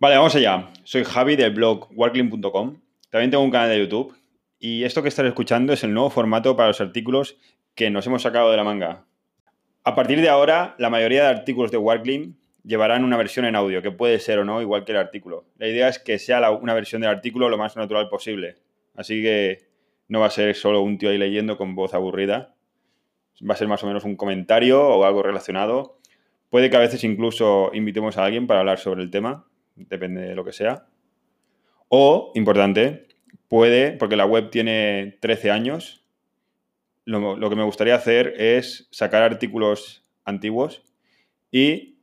Vale, vamos allá. Soy Javi del blog warclean.com. También tengo un canal de YouTube. Y esto que estás escuchando es el nuevo formato para los artículos que nos hemos sacado de la manga. A partir de ahora, la mayoría de artículos de Warclean llevarán una versión en audio, que puede ser o no igual que el artículo. La idea es que sea una versión del artículo lo más natural posible. Así que no va a ser solo un tío ahí leyendo con voz aburrida. Va a ser más o menos un comentario o algo relacionado. Puede que a veces incluso invitemos a alguien para hablar sobre el tema, depende de lo que sea. O, importante, puede, porque la web tiene 13 años, lo, lo que me gustaría hacer es sacar artículos antiguos y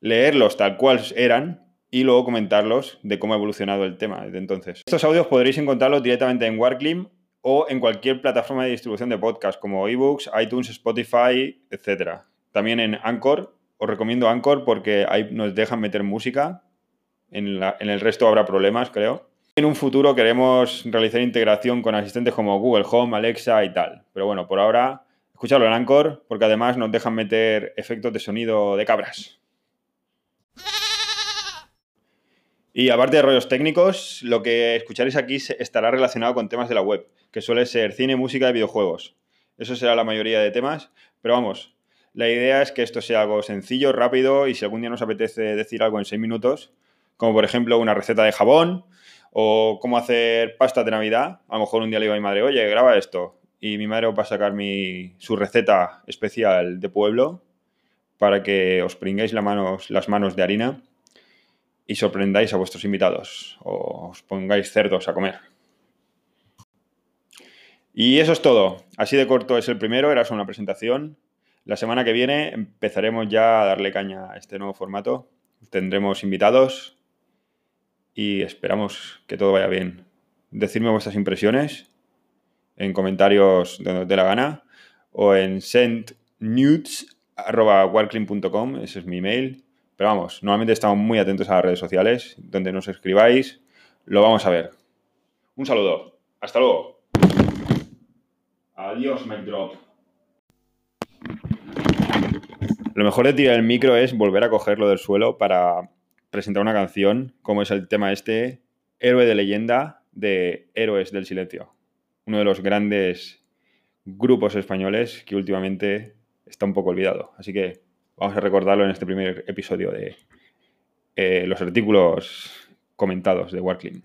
leerlos tal cual eran y luego comentarlos de cómo ha evolucionado el tema desde entonces. Estos audios podréis encontrarlos directamente en Warclim o en cualquier plataforma de distribución de podcast como eBooks, iTunes, Spotify, etc. También en Anchor. Os recomiendo Anchor porque ahí nos dejan meter música. En, el resto habrá problemas, creo. En un futuro queremos realizar integración con asistentes como Google Home, Alexa y tal. Pero bueno, por ahora, escúchalo en Anchor porque además nos dejan meter efectos de sonido de cabras. Y aparte de rollos técnicos, lo que escucharéis aquí estará relacionado con temas de la web, que suele ser cine, música y videojuegos. Eso será la mayoría de temas, pero vamos, la idea es que esto sea algo sencillo, rápido y si algún día nos apetece decir algo en seis minutos, como por ejemplo una receta de jabón o cómo hacer pasta de Navidad, a lo mejor un día le digo a mi madre, oye, graba esto. Y mi madre va a sacar mi, su receta especial de pueblo para que os pringuéis manos, las manos de harina y sorprendáis a vuestros invitados o os pongáis cerdos a comer. Y eso es todo. Así de corto es el primero, era solo una presentación. La semana que viene empezaremos ya a darle caña a este nuevo formato. Tendremos invitados y esperamos que todo vaya bien. Decidme vuestras impresiones en comentarios de la gana o en sendnudes.warclean.com, ese es mi email pero vamos, normalmente estamos muy atentos a las redes sociales, donde nos escribáis, lo vamos a ver. Un saludo. Hasta luego. Adiós, mic drop. Lo mejor de tirar el micro es volver a cogerlo del suelo para presentar una canción, como es el tema este, Héroe de leyenda de Héroes del Silencio. Uno de los grandes grupos españoles que últimamente está un poco olvidado. Así que vamos a recordarlo en este primer episodio de eh, los artículos comentados de Warclean.